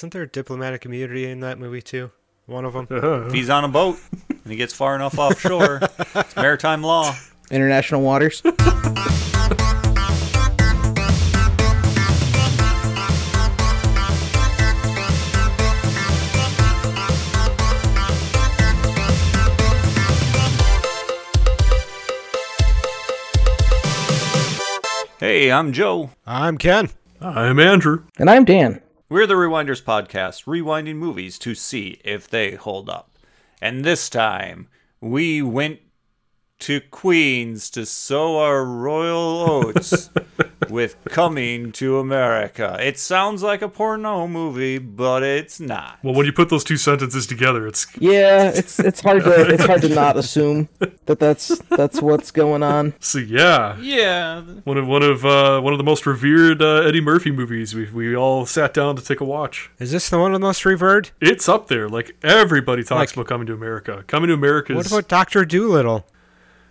Isn't there diplomatic immunity in that movie too? One of them. If he's on a boat and he gets far enough offshore, it's maritime law. International waters. Hey, I'm Joe. I'm Ken. I'm Andrew. and I'm Dan. We're the Rewinders podcast, rewinding movies to see if they hold up. And this time, we went to Queens to sow our royal oats with Coming to America. It sounds like a porno movie, but it's not. Well, when you put those two sentences together, it's Yeah, it's it's hard to it's hard to not assume that that's that's what's going on. so yeah, Yeah, one of one of uh, one of the most revered uh, Eddie Murphy movies. We we all sat down to take a watch. Is this the one with the most revered? It's up there. Like everybody talks Like- about Coming to America. Coming to America What about Doctor Dolittle?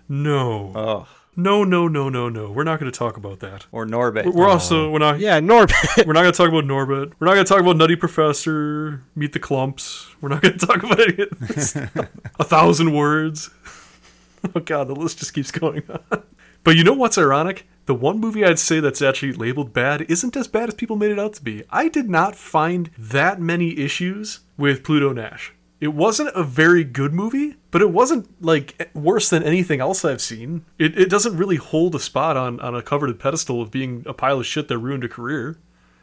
No, oh, no, no, no, no, no. We're not going to talk about that. or Norbit. We're, we're also oh. we're not Yeah, Norbit. we're not going to talk about Norbit. We're not going to talk about Nutty Professor, Meet the Klumps. We're not going to talk about any of this. a thousand words. Oh god, the list just keeps going on. But you know what's ironic? The one movie I'd say that's actually labeled bad isn't as bad as people made it out to be. I did not find that many issues with Pluto Nash. It wasn't a very good movie, but it wasn't like worse than anything else I've seen. It, it doesn't really hold a spot on, on a coveted pedestal of being a pile of shit that ruined a career.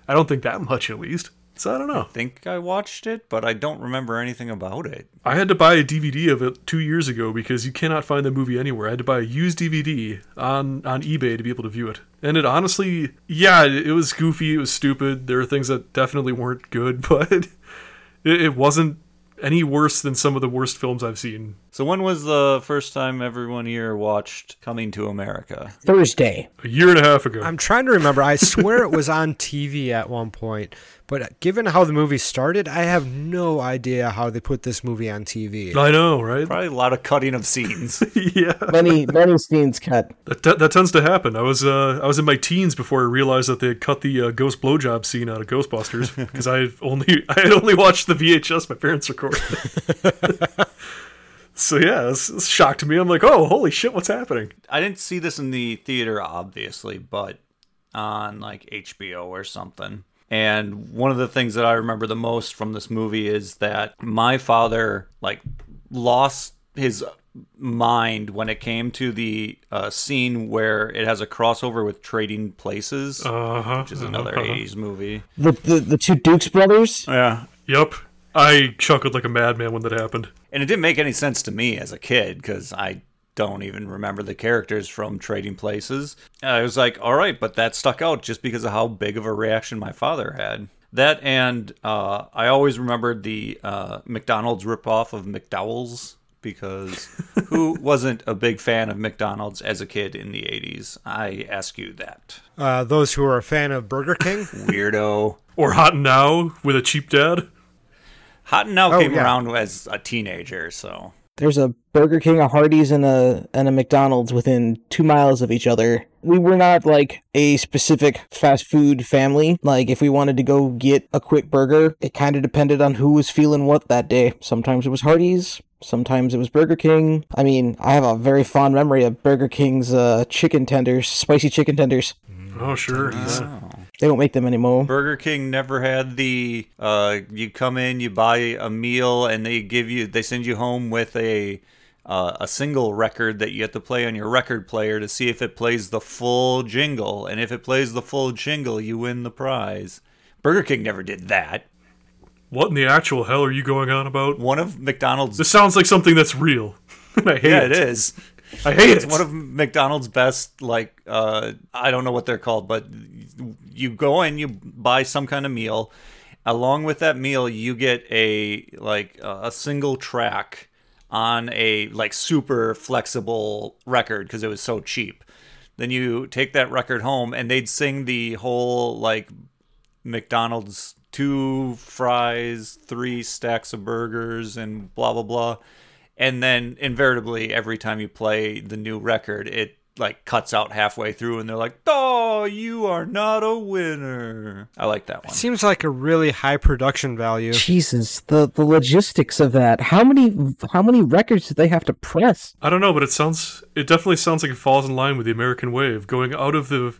I don't think that much, at least. So I don't know. I think I watched it, but I don't remember anything about it. I had to buy a DVD of it two years ago because you cannot find the movie anywhere. I had to buy a used DVD on on eBay to be able to view it. And it honestly, yeah, it, was goofy, it was stupid. There were things that definitely weren't good, but it, it wasn't any worse than some of the worst films I've seen. So when was the first time everyone here watched Coming to America? Thursday. A year and a half ago. I'm trying to remember. I swear it was on TV at one point, but given how the movie started, I have no idea how they put this movie on TV. I know, right? Probably a lot of cutting of scenes. yeah, Many many scenes cut. that, that, that tends to happen. I was uh, I was in my teens before I realized that they had cut the uh, ghost blowjob scene out of Ghostbusters because I only I had only watched the VHS my parents recorded. so yeah, this, this shocked me. I'm like, oh, holy shit, what's happening? I didn't see this in the theater, obviously, but on like HBO or something. And one of the things that I remember the most from this movie is that my father like lost his mind when it came to the uh, scene where it has a crossover with Trading Places, Uh huh. which is another '80s movie. The the, the two Dukes brothers. Yeah, Yep. I chuckled like a madman when that happened. and it didn't make any sense to me as a kid because I don't even remember the characters from Trading Places. And I was like, all right, but that stuck out just because of how big of a reaction my father had. That and uh, I always remembered the uh, McDonald's ripoff of McDowell's because who wasn't a big fan of McDonald's as a kid in the 80s? I ask you that. Uh, those who are a fan of Burger King, Weirdo. Or Hot and Now with a cheap dad. Hot and Now Oh, came yeah. around as a teenager, so There's a Burger King, a Hardee's, and a and a McDonald's within two miles of each other. We were not like a specific fast food family. Like if we wanted to go get a quick burger, it kind of depended on who was feeling what that day. Sometimes it was Hardee's. Sometimes it was Burger King. I mean, I have a very fond memory of Burger King's uh, chicken tenders, spicy chicken tenders. Oh, sure. They don't make them anymore. Burger King never had the uh you come in, you buy a meal and they give you they send you home with a uh, a single record that you have to play on your record player to see if it plays the full jingle and if it plays the full jingle you win the prize. Burger King never did that. What in the actual hell are you going on about? One of McDonald's This sounds like something that's real. I hate Yeah, it. it is. I hate It's it. It's one of McDonald's best like uh I don't know what they're called, but you go in, you buy some kind of meal. Along with that meal, you get a like a single track on a like super flexible record because it was so cheap. Then you take that record home and they'd sing the whole like McDonald's two fries, three stacks of burgers, and blah blah blah. And then invariably, every time you play the new record, it like cuts out halfway through, and they're like, "Oh, you are not a winner." I like that one. It Seems like a really high production value. Jesus, the the logistics of that. How many how many records did they have to press? I don't know, but it sounds it definitely sounds like it falls in line with the American way of going out of the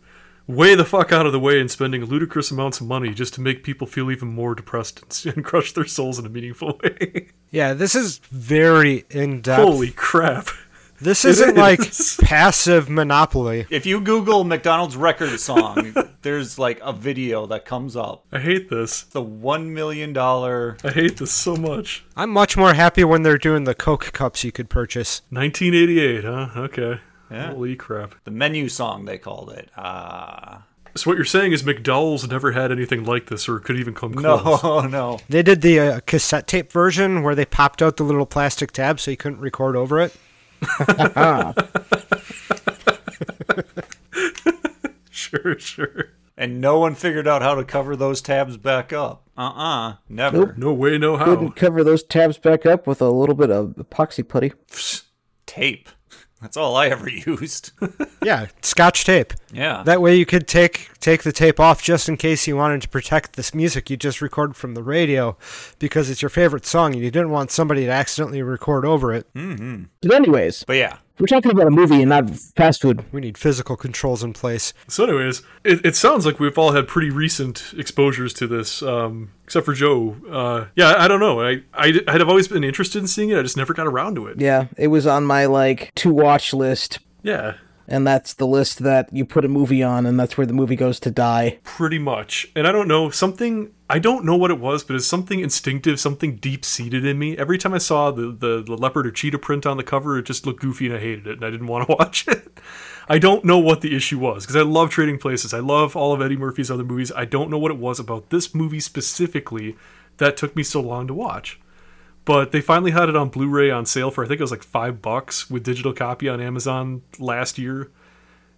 way the fuck out of the way and spending ludicrous amounts of money just to make people feel even more depressed and, and crush their souls in a meaningful way. Yeah, this is very in depth. Holy crap. This isn't like is. passive Monopoly. If you Google McDonald's record song, there's like a video that comes up. I hate this. The one million dollar. I hate this so much. I'm much more happy when they're doing the Coke cups you could purchase. 1988, huh? Okay. Yeah. Holy crap. The menu song they called it. Ah, So what you're saying is McDowell's never had anything like this or could even come close. no, no. They did the uh, cassette tape version where they popped out the little plastic tab so you couldn't record over it. Sure, sure. And no one figured out how to cover those tabs back up. Uh-uh, never. No way, no how. Couldn't cover those tabs back up with a little bit of epoxy putty. Tape. That's all I ever used. Yeah, scotch tape. yeah. That way you could take take the tape off just in case you wanted to protect this music you just recorded from the radio because it's your favorite song and you didn't want somebody to accidentally record over it. Mm-hmm. But anyways, but yeah. We're talking about a movie and not fast food. We need physical controls in place. So, anyways, it, it sounds like we've all had pretty recent exposures to this, um, except for Joe. Uh, yeah, I don't know. I, I I'd have always been interested in seeing it. I just never got around to it. Yeah, it was on my like to watch list, Yeah, and that's the list that you put a movie on, and that's where the movie goes to die. pretty much. And I don't know something. I don't know what it was, but it's something instinctive, something deep seated in me. Every time I saw the, the the leopard or cheetah print on the cover, it just looked goofy, and I hated it, and I didn't want to watch it. I don't know what the issue was because I love Trading Places. I love all of Eddie Murphy's other movies. I don't know what it was about this movie specifically that took me so long to watch. But they finally had it on Blu-ray on sale for I think it was like five bucks with digital copy on Amazon last year,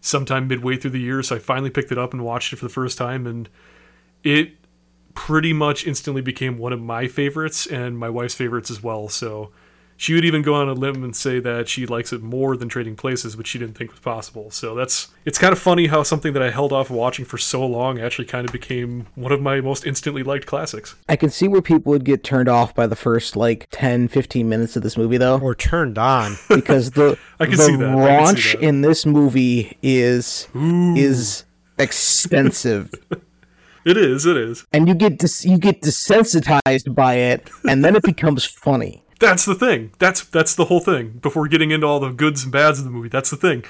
sometime midway through the year. So I finally picked it up and watched it for the first time, and it pretty much instantly became one of my favorites and my wife's favorites as well. So she would even go on a limb and say that she likes it more than Trading Places, which she didn't think was possible. So that's it's kind of funny how something that I held off watching for so long actually kind of became one of my most instantly liked classics. I can see where people would get turned off by the first like 10, 15 minutes of this movie, though, Or turned on. because the I can the see that. I see raunch that. in this movie is is extensive. It is, it is. and you get dis- you get desensitized by it, and then it becomes funny. That's the thing. That's that's the whole thing. Before getting into all the goods and bads of the movie, that's the thing.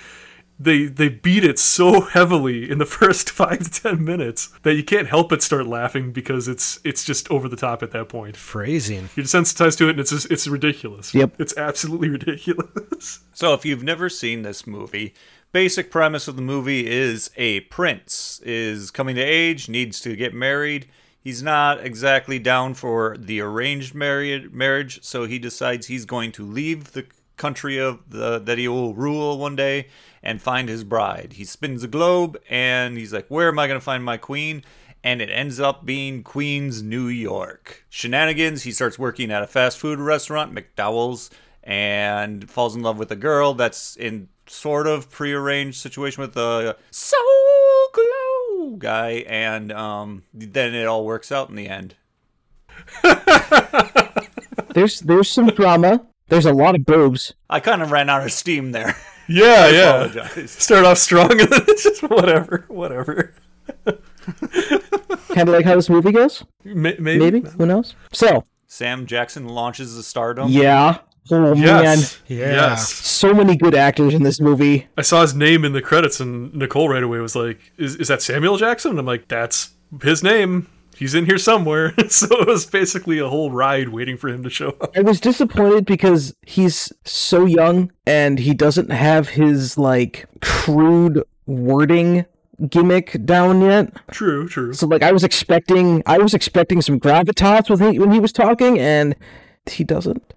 They they beat it so heavily in the first five to ten minutes that you can't help but start laughing because it's it's just over the top at that point. Phrasing. You're desensitized to it, and it's just, it's ridiculous. Yep. it's absolutely ridiculous. So if you've never seen this movie, basic premise of the movie is a prince is coming to age, needs to get married. He's not exactly down for the arranged marriage, so he decides he's going to leave the country of the that he will rule one day and find his bride. He spins the globe and he's like, "Where am I going to find my queen?" And it ends up being Queens, New York. Shenanigans. He starts working at a fast food restaurant, McDowell's, and falls in love with a girl that's in sort of prearranged situation with a uh, so glow guy, and um, then it all works out in the end. There's there's some drama. There's a lot of boobs. I kind of ran out of steam there. Yeah, yeah. apologize. Start off strong and then it's just whatever, whatever. Kind of like how this movie goes. May- maybe. Maybe who knows? So Sam Jackson launches the stardom. yeah. Oh man, Yes. Yeah. Yes. so many good actors in this movie. I saw his name in the credits, and Nicole right away was like, "Is is that Samuel Jackson?" And I'm like, "That's his name. He's in here somewhere." so it was basically a whole ride waiting for him to show up. I was disappointed because he's so young and he doesn't have his like crude wording gimmick down yet. True, true. So like I was expecting I was expecting some gravitas when he when he was talking and he doesn't.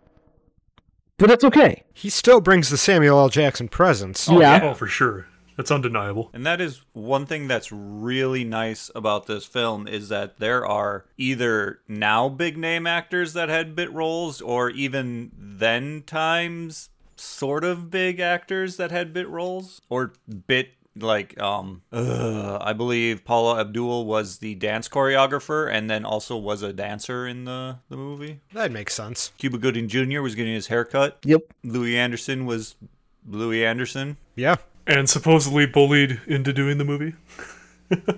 But that's okay. He still brings the Samuel L. Jackson presence. Oh, yeah. Oh, for sure. That's undeniable. And that is one thing that's really nice about this film is that there are either now big name actors that had bit roles or even then times sort of big actors that had bit roles or bit like um uh, I believe Paula Abdul was the dance choreographer and then also was a dancer in the the movie. That makes sense. Cuba Gooding Jr. was getting his haircut. Yep. Louie Anderson was Louie Anderson. Yeah. And supposedly bullied into doing the movie.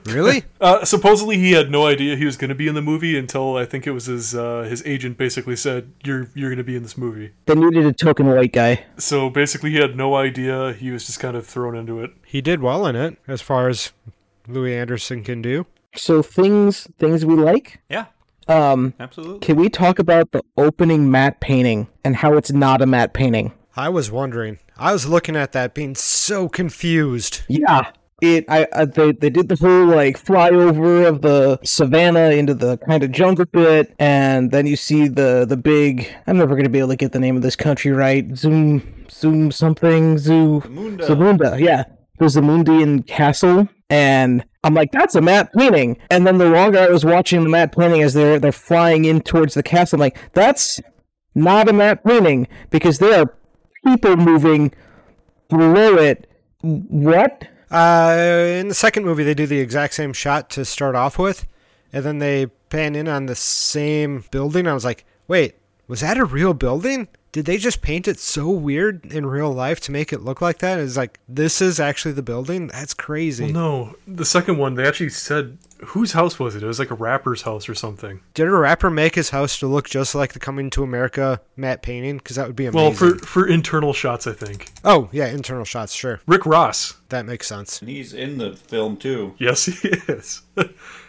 Really? Uh, supposedly he had no idea he was going to be in the movie until I think it was his uh, his agent basically said you're you're going to be in this movie. They needed a token white guy. So basically he had no idea. He was just kind of thrown into it. he did well in it, as far as Louie Anderson can do. So things things we like. Yeah, Um, absolutely. can we talk about the opening matte painting and how it's not a matte painting? I was wondering. I was looking at that, being so confused. Yeah. It, I, I they, they did the whole like flyover of the savannah into the kind of jungle bit, and then you see the the big. I'm never gonna be able to get the name of this country right. Zoom, zoom something, zoo, Zamunda. Zamunda. Yeah, the Zamundian castle, and I'm like, that's a matte painting. And then the longer I was watching the matte painting as they're they're flying in towards the castle, I'm like, that's not a matte painting because there are people moving below it. What? Uh, in the second movie, they do the exact same shot to start off with, and then they pan in on the same building. I was like, wait, was that a real building? Did they just paint it so weird in real life to make it look like that? It's like, this is actually the building? That's crazy. No, the second one they actually said whose house was it? It was like a rapper's house or something. Did a rapper make his house to look just like the Coming to America matte painting? Because that would be amazing. Well, for for internal shots, I think. oh, yeah, internal shots, sure. Rick Ross. That makes sense. And he's in the film too. Yes, he is.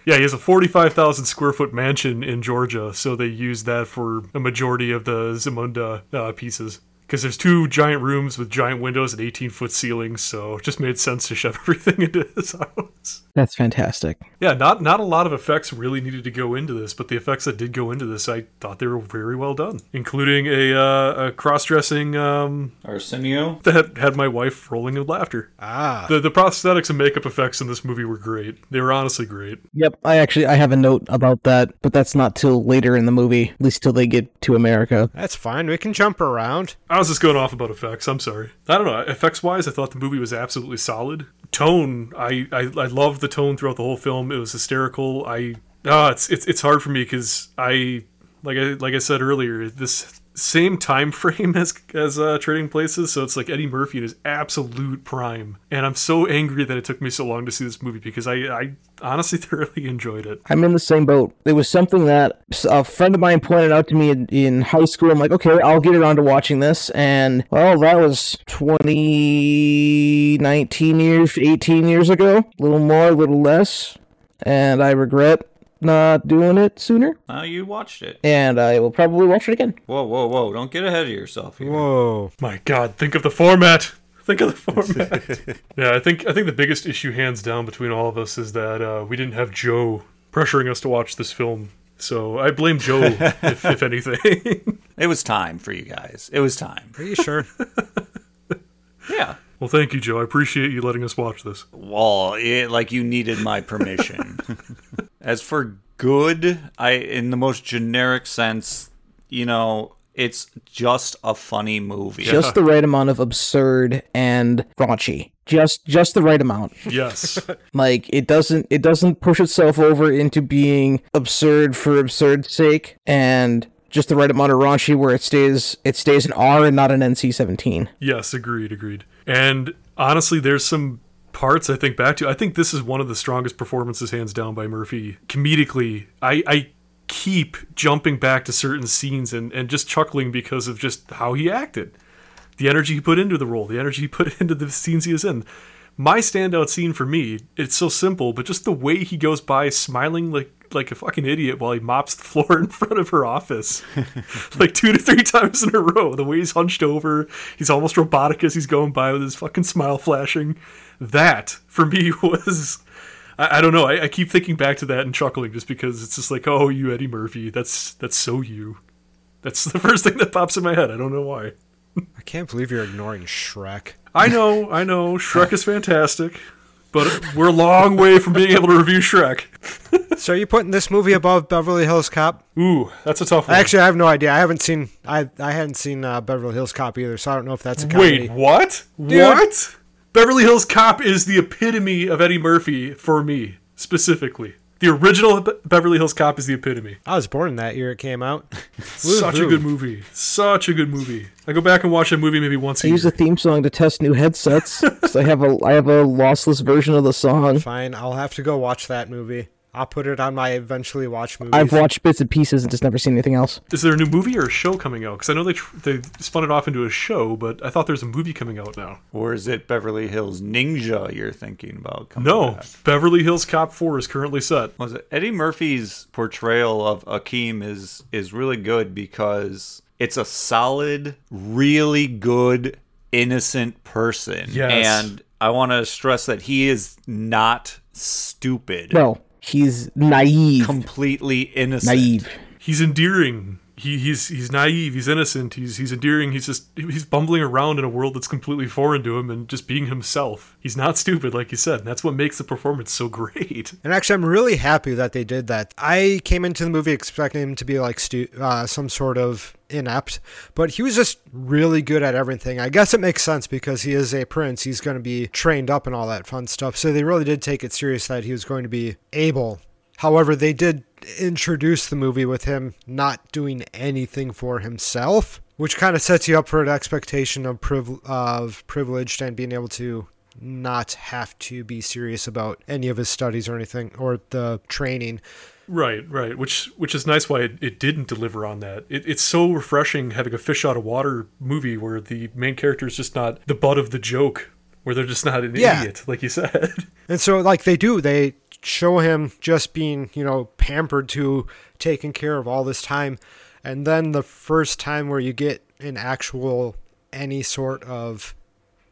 yeah, he has a 45,000 square foot mansion in Georgia, so they used that for a majority of the Zamunda uh, pieces. Because there's two giant rooms with giant windows and 18 foot ceilings, so it just made sense to shove everything into this house. That's fantastic. Yeah, not not a lot of effects really needed to go into this, but the effects that did go into this, I thought they were very well done, including a, uh, a cross-dressing um, Arsenio. that had my wife rolling with laughter. Ah. The the prosthetics and makeup effects in this movie were great. They were honestly great. Yep, I actually I have a note about that, but that's not till later in the movie, at least till they get to America. That's fine. We can jump around. I was just going off about effects. I'm sorry. I don't know. Effects wise, I thought the movie was absolutely solid. Tone, I I, I loved the tone throughout the whole film. It was hysterical. I ah, it's it's it's hard for me because I like I like I said earlier, this same time frame as as uh, Trading Places, so it's like Eddie Murphy in his absolute prime, and I'm so angry that it took me so long to see this movie because I I honestly thoroughly enjoyed it. I'm in the same boat. It was something that a friend of mine pointed out to me in, in high school. I'm like, okay, I'll get around to watching this. And, well, that was 20, 19 years, 18 years ago. A little more, a little less. And I regret not doing it sooner. Now you watched it. And I will probably watch it again. Whoa, whoa, whoa! Don't get ahead of yourself here. Whoa. My God, think of the format. Think of the format. yeah, I think I think the biggest issue, hands down, between all of us is that uh, we didn't have Joe pressuring us to watch this film. So I blame Joe, if, if anything. It was time for you guys. It was time. Are you sure? Yeah. well, thank you, Joe. I appreciate you letting us watch this. Well, it, like you needed my permission. As for good, I in the most generic sense, you know, it's just a funny movie. Just the right amount of absurd and raunchy. Just just the right amount. Yes, Like it doesn't it doesn't push itself over into being absurd for absurd's sake and just the right amount of raunchy where it stays it stays an R and not an NC-17. yes, agreed, agreed. And honestly, there's some parts I think back to. I think this is one of the strongest performances, hands down, by Murphy. Comedically, I, I keep jumping back to certain scenes and, and just chuckling because of just how he acted. the energy he put into the role, the energy he put into the scenes he is in. My standout scene for me, it's so simple, but just the way he goes by smiling like like a fucking idiot while he mops the floor in front of her office. like two to three times in a row. The way he's hunched over, he's almost robotic as he's going by with his fucking smile flashing. That, for me, was I, I don't know. I, I keep thinking back to that and chuckling just because it's just like, oh, you Eddie Murphy. That's that's so you. That's the first thing that pops in my head. I don't know why. I can't believe you're ignoring Shrek. I know, I know. Shrek is fantastic, but we're a long way from being able to review Shrek. So are you putting this movie above Beverly Hills Cop? Ooh, that's a tough one. Actually, I have no idea. I haven't seen I I hadn't seen uh, Beverly Hills Cop either, so I don't know if that's a comedy. Wait, what? What? Beverly Hills Cop is the epitome of Eddie Murphy for me, specifically. The original Be- Beverly Hills Cop is the epitome. I was born that year it came out. Such a good movie. Such a good movie. I go back and watch that movie maybe once a I year. use the theme song to test new headsets. 'cause I have a I have a lossless version of the song. Fine, I'll have to go watch that movie. I'll put it on my eventually watch movies. I've watched bits and pieces and just never seen anything else. Is there a new movie or a show coming out? Because I know they tr- they spun it off into a show, but I thought there's a movie coming out now. Or is it Beverly Hills Ninja you're thinking about? Coming No, back? Beverly Hills Cop 4 is currently set. was it Eddie Murphy's portrayal of Akeem is is really good because it's a solid, really good, innocent person. Yes. And I want to stress that he is not stupid. No, he's naive. Completely innocent. naive. He's endearing. He, he's he's naive. He's innocent. He's he's endearing. He's just he's bumbling around in a world that's completely foreign to him and just being himself. He's not stupid, like you said. And that's what makes the performance so great. And actually, I'm really happy that they did that. I came into the movie expecting him to be like stu- uh, some sort of inept, but he was just really good at everything. I guess it makes sense because he is a prince. He's going to be trained up and all that fun stuff. So they really did take it serious that he was going to be able. However, they did introduce the movie with him not doing anything for himself, which kind of sets you up for an expectation of, priv- of privileged and being able to not have to be serious about any of his studies or anything or the training. Right, right. Which which is nice why it, it didn't deliver on that. It, it's so refreshing having a fish out of water movie where the main character is just not the butt of the joke, where they're just not an Yeah. idiot, like you said. And so, like, they do, they show him just being, you know, pampered to taken care of all this time. And then the first time where you get an actual, any sort of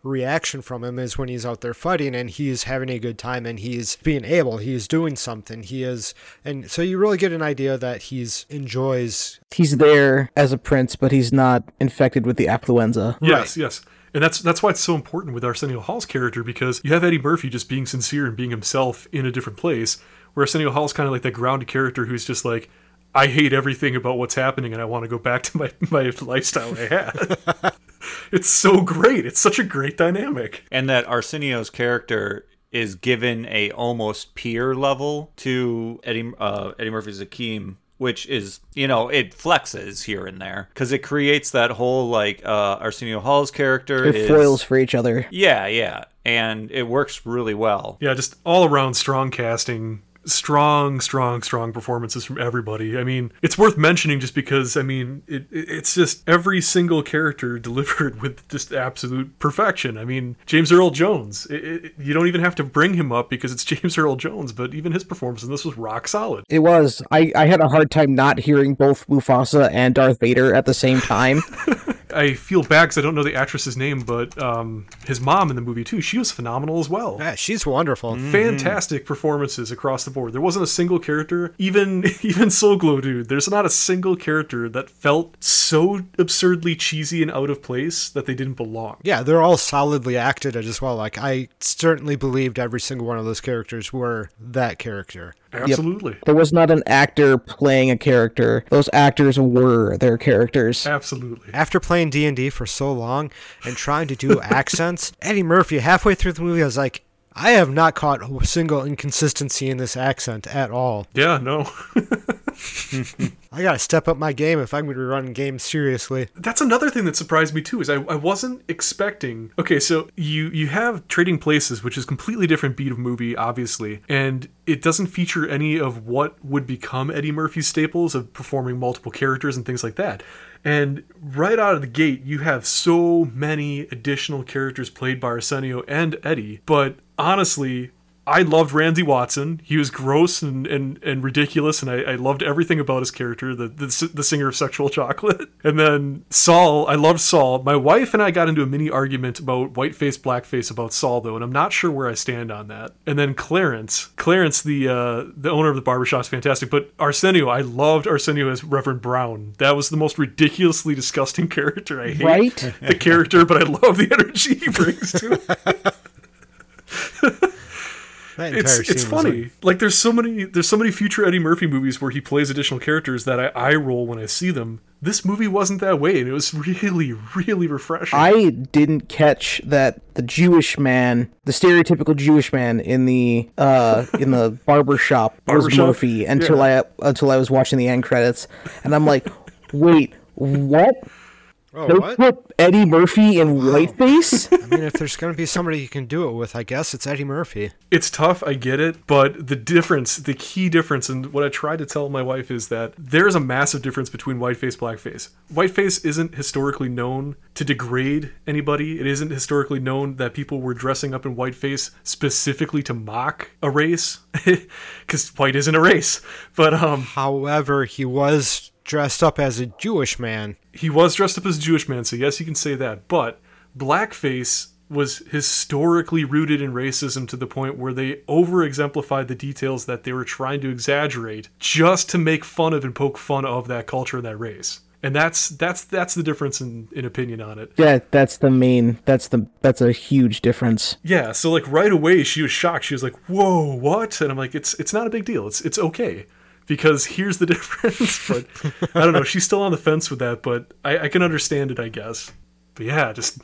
reaction from him is when he's out there fighting and he's having a good time and he's being able, he's doing something. He is, and so you really get an idea that he's enjoys He's there as a prince, but he's not infected with the affluenza. Yes, yes. And that's that's why it's so important with Arsenio Hall's character because you have Eddie Murphy just being sincere and being himself in a different place, where Arsenio Hall's kind of like that grounded character who's just like, I hate everything about what's happening and I want to go back to my, my lifestyle I had. it's so great. It's such a great dynamic. and that Arsenio's character is given a almost peer level to Eddie uh, Eddie Murphy's Akeem, which is you know it flexes here and there because it creates that whole like uh, Arsenio Hall's character They're foils for each other. yeah yeah, and it works really well. Yeah, just all around strong casting. Strong, strong, strong performances from everybody. I mean, it's worth mentioning just because, I mean, it, it- it's just every single character delivered with just absolute perfection. I mean, James Earl Jones, it, it, you don't even have to bring him up because it's James Earl Jones, but even his performance in this was rock solid. It was. I, I had a hard time not hearing both Mufasa and Darth Vader at the same time. I feel bad because I don't know the actress's name, but um, his mom in the movie, too, she was phenomenal as well. Yeah, she's wonderful. fantastic performances across the board. There wasn't a single character, even even Soul Glow dude. There's not a single character that felt so absurdly cheesy and out of place that they didn't belong. Yeah, they're all solidly acted as well. Like I certainly believed every single one of those characters were that character. Absolutely, There was not an actor playing a character. Those actors were their characters. absolutely. After playing D and D for so long and trying to do accents, Eddie Murphy halfway through the movie, I was like, I have not caught a single inconsistency in this accent at all. Yeah, no, I gotta step up my game if I'm gonna be running games seriously. that's another thing that surprised me too. Is I, I wasn't expecting. Okay, so you you have Trading Places, which is a completely different beat of movie, obviously, and it doesn't feature any of what would become Eddie Murphy's staples of performing multiple characters and things like that. And right out of the gate, you have so many additional characters played by Arsenio and Eddie. But honestly, I loved Randy Watson. He was gross and, and, and ridiculous, and I, I loved everything about his character, the, the the singer of Sexual Chocolate. And then Saul, I loved Saul. My wife and I got into a mini argument about whiteface, blackface about Saul, though, and I'm not sure where I stand on that. And then Clarence, Clarence, the uh, the owner of the barbershop, is fantastic. But Arsenio, I loved Arsenio as Reverend Brown. That was the most ridiculously disgusting character. I hate Right? the character, but I love the energy he brings to it. That it's entire it's funny. Like there's so many there's so many future Eddie Murphy movies where he plays additional characters that I eye roll when I see them. This movie wasn't that way, and it was really really refreshing. I didn't catch that the Jewish man, the stereotypical Jewish man in the uh in the barber shop was Murphy until I until I was watching the end credits, and I'm like, wait, what? Oh, They what? put Eddie Murphy in whiteface? I mean, if there's going to be somebody you can do it with, I guess it's Eddie Murphy. it's tough, I get it, but the difference, the key difference, and what I try to tell my wife is that there is a massive difference between whiteface, blackface. Whiteface isn't historically known to degrade anybody. It isn't historically known that people were dressing up in whiteface specifically to mock a race, because white isn't a race. But um, However, he was dressed up as a Jewish man. he was dressed up as a Jewish man, so yes, you can say that. But blackface was historically rooted in racism to the point where they over exemplified the details that they were trying to exaggerate just to make fun of and poke fun of that culture and that race. And that's that's that's the difference in, in opinion on it. yeah, that's the main. That's the that's a huge difference. Yeah, so like right away she was shocked. She was like, "Whoa, what?" And I'm like, "It's it's not a big deal. It's it's okay." Because here's the difference. but I don't know. She's still on the fence with that, but I, I can understand it, I guess. But yeah, just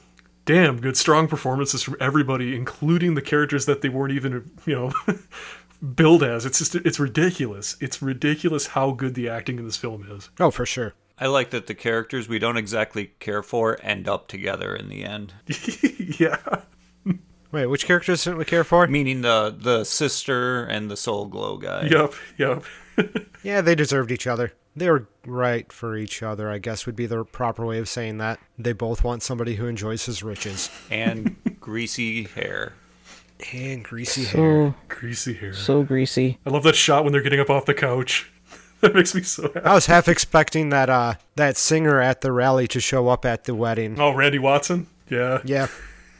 damn good, strong performances from everybody, including the characters that they weren't even, you know, billed as. It's just it's ridiculous. It's ridiculous how good the acting in this film is. Oh, for sure. I like that the characters we don't exactly care for end up together in the end. yeah. Wait, which characters didn't we care for? Meaning the the sister and the soul glow guy. Yep. Yep. Yeah, they deserved each other. They were right for each other, I guess would be the proper way of saying that. They both want somebody who enjoys his riches. And greasy hair. And greasy hair. Greasy hair. so greasy. I love that shot when they're getting up off the couch. that makes me so happy. I was half expecting that uh that singer at the rally to show up at the wedding. Oh, Randy Watson? Yeah. Yeah.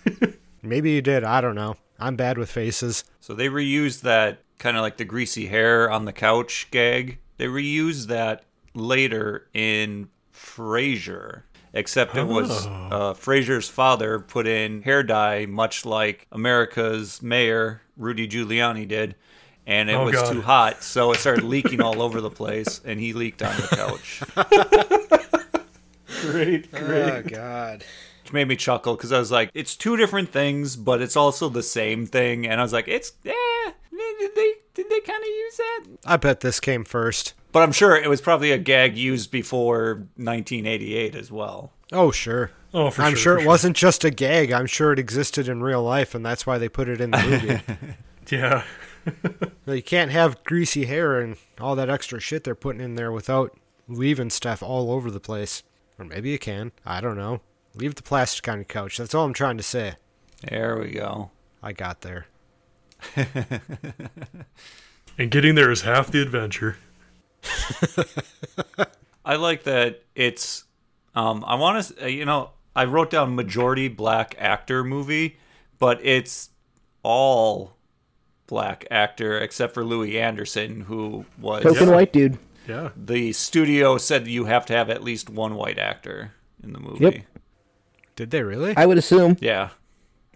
Maybe you did, I don't know. I'm bad with faces. So they reused that kind of like the greasy hair on the couch gag. They reused that later in Frasier. Except it was uh, Frasier's father put in hair dye, much like America's mayor Rudy Giuliani did, and it Oh, was God. too hot, so it started leaking all over the place, and he leaked on the couch. Great, great. Oh god. which made me chuckle because I was like, it's two different things, but it's also the same thing. And I was like, it's eh, did they did they kind of use that? I bet this came first. But I'm sure it was probably a gag used before 1988 as well. Oh, sure. Oh, for sure. I'm sure. sure, for it wasn't just a gag. I'm sure it existed in real life, and that's why they put it in the movie. Yeah. Well, you can't have greasy hair and all that extra shit they're putting in there without leaving stuff all over the place. Or maybe you can. I don't know. Leave the plastic on your couch. That's all I'm trying to say. There we go. I got there. And getting there is half the adventure. I like that it's. Um, I want to, you know, I wrote down majority black actor movie, but it's all black actor except for Louie Anderson, who was Token Yeah. white dude. Yeah. the studio said you have to have at least one white actor in the movie. Yep. Did they really? I would assume. Yeah.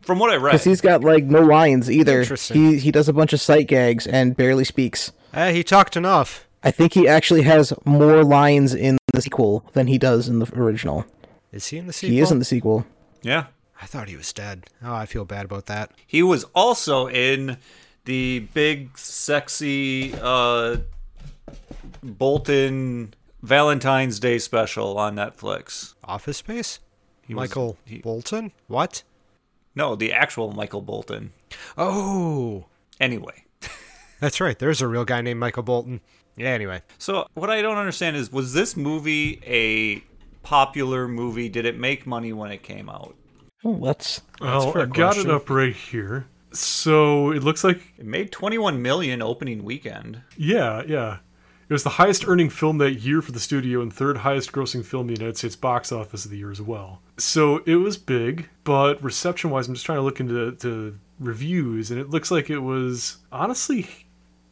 From what I read. Because he's got like no lines either. Interesting. He he does a bunch of sight gags and barely speaks. Eh, he talked enough. I think he actually has more lines in the sequel than he does in the original. Is he in the sequel? He is in the sequel. yeah. I thought he was dead. Oh, I feel bad about that. He was also in the big sexy uh Bolton Valentine's Day special on Netflix. Office Space? He was- Michael he- Bolton? What? No, the actual Michael Bolton. Oh, Anyway. that's right. There's a real guy named Michael Bolton. Yeah, anyway. So what I don't understand is was this movie a popular movie? Did it make money when it came out? Oh, that's Well, I've got question. it up right here. So it looks like, It made 21 million opening weekend. yeah, yeah. It was the highest earning film that year for the studio and third highest grossing film in the United States box office of the year as well. So it was big, but reception wise, I'm just trying to look into to reviews, and it looks like it was honestly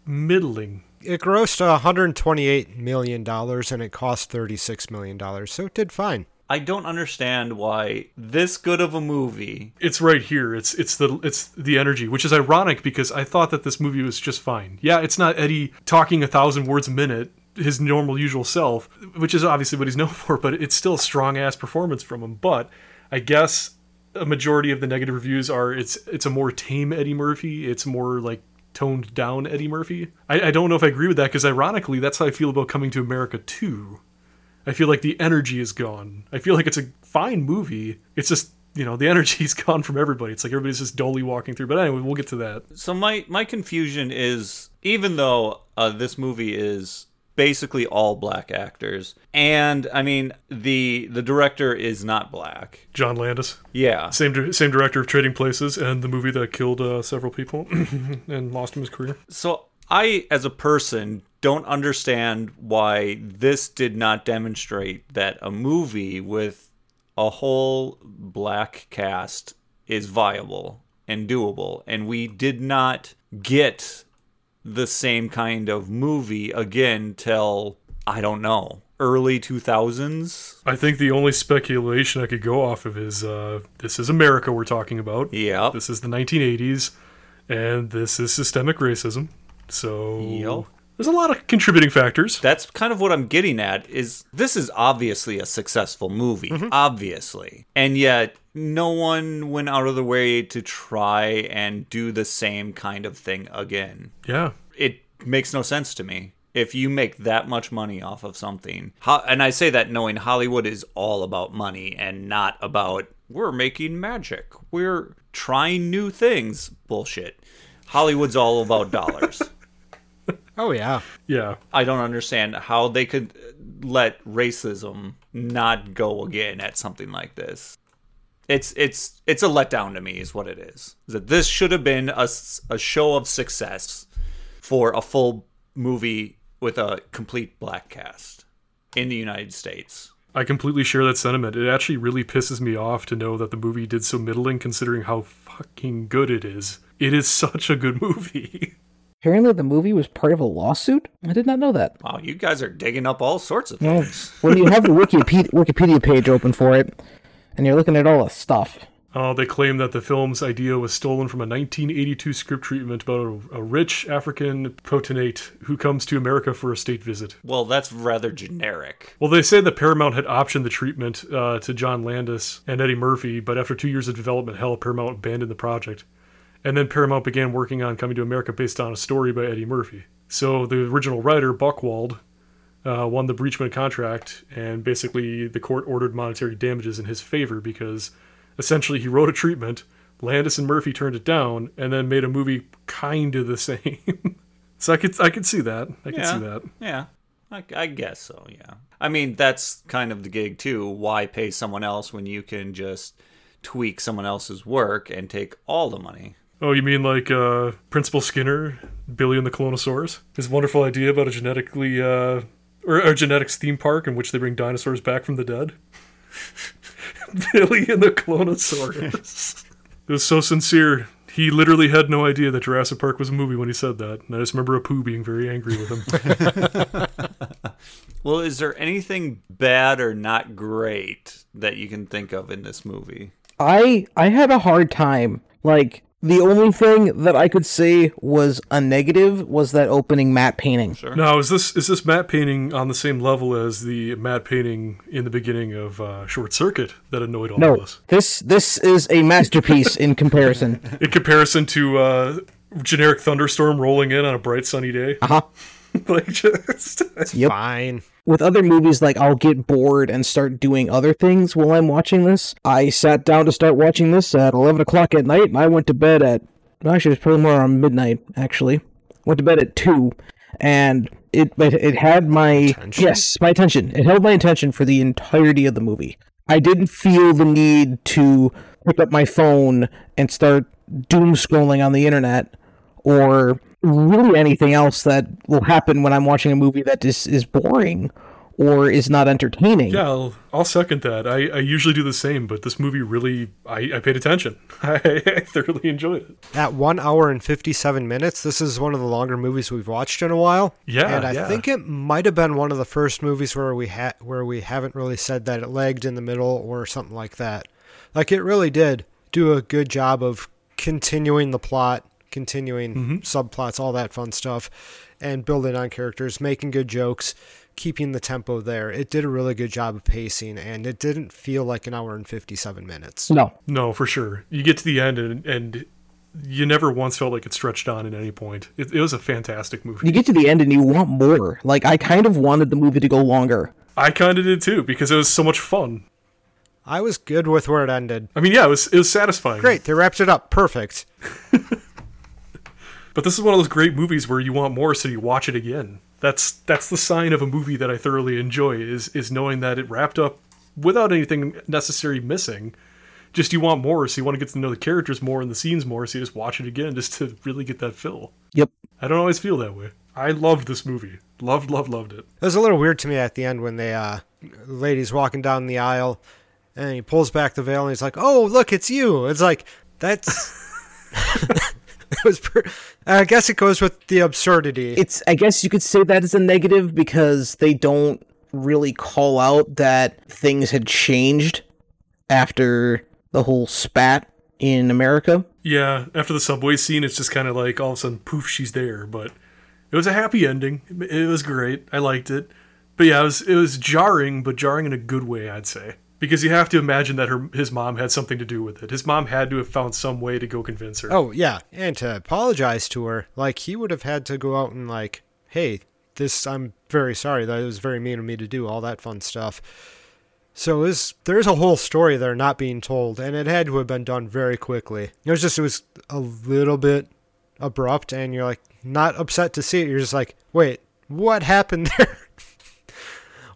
middling. It grossed $128 million and it cost $36 million, so it did fine. I don't understand why this good of a movie. It's right here. It's it's the it's the energy, which is ironic because I thought that this movie was just fine. Yeah, it's not Eddie talking a thousand words a minute, his normal usual self, which is obviously what he's known for, but it's still a strong ass performance from him. But I guess a majority of the negative reviews are it's it's a more tame Eddie Murphy. It's more like toned down Eddie Murphy. I, I don't know if I agree with that because ironically, that's how I feel about Coming to America too. I feel like the energy is gone. I feel like it's a fine movie. It's just you know the energy's gone from everybody. It's like everybody's just dully walking through. But anyway, we'll get to that. So my my confusion is even though uh, this movie is basically all black actors, and I mean the the director is not black. John Landis, Yeah, same same director of Trading Places and the movie that killed uh, several people and lost him his career. So I, as a person, don't understand why this did not demonstrate that a movie with a whole black cast is viable and doable. And we did not get the same kind of movie again till, I don't know, early 2000s. I think the only speculation I could go off of is uh, this is America we're talking about. Yeah. This is the 1980s, and this is systemic racism. So Yep. there's a lot of contributing factors. That's kind of what I'm getting at is this is obviously a successful movie, obviously. And yet no one went out of the way to try and do the same kind of thing again. Yeah. It makes no sense to me. If you make that much money off of something, ho- and I say that knowing Hollywood is all about money and not about we're making magic, we're trying new things. Bullshit. Hollywood's all about dollars. Oh yeah. Yeah. I don't understand how they could let racism not go again at something like this. It's it's it's a letdown to me, is what it is. That this should have been a, a show of success for a full movie with a complete black cast in the United States. I completely share that sentiment. It actually really pisses me off to know that the movie did so middling considering how fucking good it is. It is such a good movie. Apparently, the movie was part of a lawsuit. I did not know that. Wow, you guys are digging up all sorts of Well, things. when you have the Wikipedia, Wikipedia page open for it, and you're looking at all the stuff, Uh, they claim that the film's idea was stolen from a 1982 script treatment about a, a rich African potentate who comes to America for a state visit. Well, that's rather generic. Well, they say that Paramount had optioned the treatment uh, to John Landis and Eddie Murphy, but after two years of development hell, Paramount abandoned the project. And then Paramount began working on Coming to America based on a story by Eddie Murphy. So the original writer, Buchwald, uh, won the breachment contract, and basically the court ordered monetary damages in his favor because essentially he wrote a treatment, Landis and Murphy turned it down, and then made a movie kind of the same. so I could I could see that. I could Yeah. see that. Yeah, I, I guess so. Yeah, I mean that's kind of the gig too. Why pay someone else when you can just tweak someone else's work and take all the money? Oh, you mean like uh, Principal Skinner, Billy and the Cloneasaurus? His wonderful idea about a genetically uh, or a genetics theme park in which they bring dinosaurs back from the dead. Billy and the Cloneasaurus. it was so sincere. He literally had no idea that Jurassic Park was a movie when he said that. And I just remember Apu being very angry with him. Well, is there anything bad or not great that you can think of in this movie? I I had a hard time. Like the only thing that I could say was a negative was that opening matte painting. Sure. now, is this is this matte painting on the same level as the matte painting in the beginning of uh, Short Circuit that annoyed all No, of us? this this is a masterpiece in comparison. In comparison to uh, generic thunderstorm rolling in on a bright sunny day. Uh huh. like just Yep. Fine. With other movies, like I'll get bored and start doing other things while I'm watching this. I sat down to start watching this at 11 o'clock at night, and I went to bed at actually it's probably more around midnight. Actually, went to bed at two, and it it, it had my Attention? yes my attention. It held my attention for the entirety of the movie. I didn't feel the need to pick up my phone and start doom scrolling on the internet or really anything else that will happen when I'm watching a movie that is, is boring or is not entertaining. Yeah, I'll, I'll second that. I, I usually do the same, but this movie really, I, I paid attention. I, I thoroughly enjoyed it. At one hour and 57 minutes, this is one of the longer movies we've watched in a while. Yeah, And I yeah. think it might have been one of the first movies where we ha- where we haven't really said that it lagged in the middle or something like that. Like it really did do a good job of continuing the plot, continuing Mm-hmm. subplots, all that fun stuff, and building on characters, making good jokes, keeping the tempo there. It did a really good job of pacing, and it didn't feel like an hour and 57 minutes. No. No, for sure. You get to the end, and, and you never once felt like it stretched on at any point. It, it was a fantastic movie. You get to the end and you want more. Like I kind of wanted the movie to go longer. I kind of did too because it was so much fun. I was good with where it ended. I mean, yeah, it was it was satisfying. Great, they wrapped it up. Perfect. But this is one of those great movies where you want more, so you watch it again. That's that's the sign of a movie that I thoroughly enjoy is is knowing that it wrapped up without anything necessary missing. Just you want more, so you want to get to know the characters more and the scenes more, so you just watch it again just to really get that fill. Yep. I don't always feel that way. I loved this movie. Loved, loved, loved it. It was a little weird to me at the end when they uh the lady's walking down the aisle and he pulls back the veil and he's like, "Oh, look, it's you." It's like that's it was per- I guess it goes with the absurdity. It's I guess you could say that is a negative because they don't really call out that things had changed after the whole spat in America. Yeah, after the subway scene, it's just kind of like all of a sudden, poof, she's there. But it was a happy ending. It was great. I liked it. But yeah, it was it was jarring, but jarring in a good way, I'd say. Because you have to imagine that her his mom had something to do with it. His mom had to have found some way to go convince her. oh, yeah, and to apologize to her, like he would have had to go out and like, "Hey, this I'm very sorry. That it was very mean of me to do all that fun stuff." So is there's a whole story there not being told, and it had to have been done very quickly. It was just it was a little bit abrupt, and you're like not upset to see it. You're just like, wait, what happened there?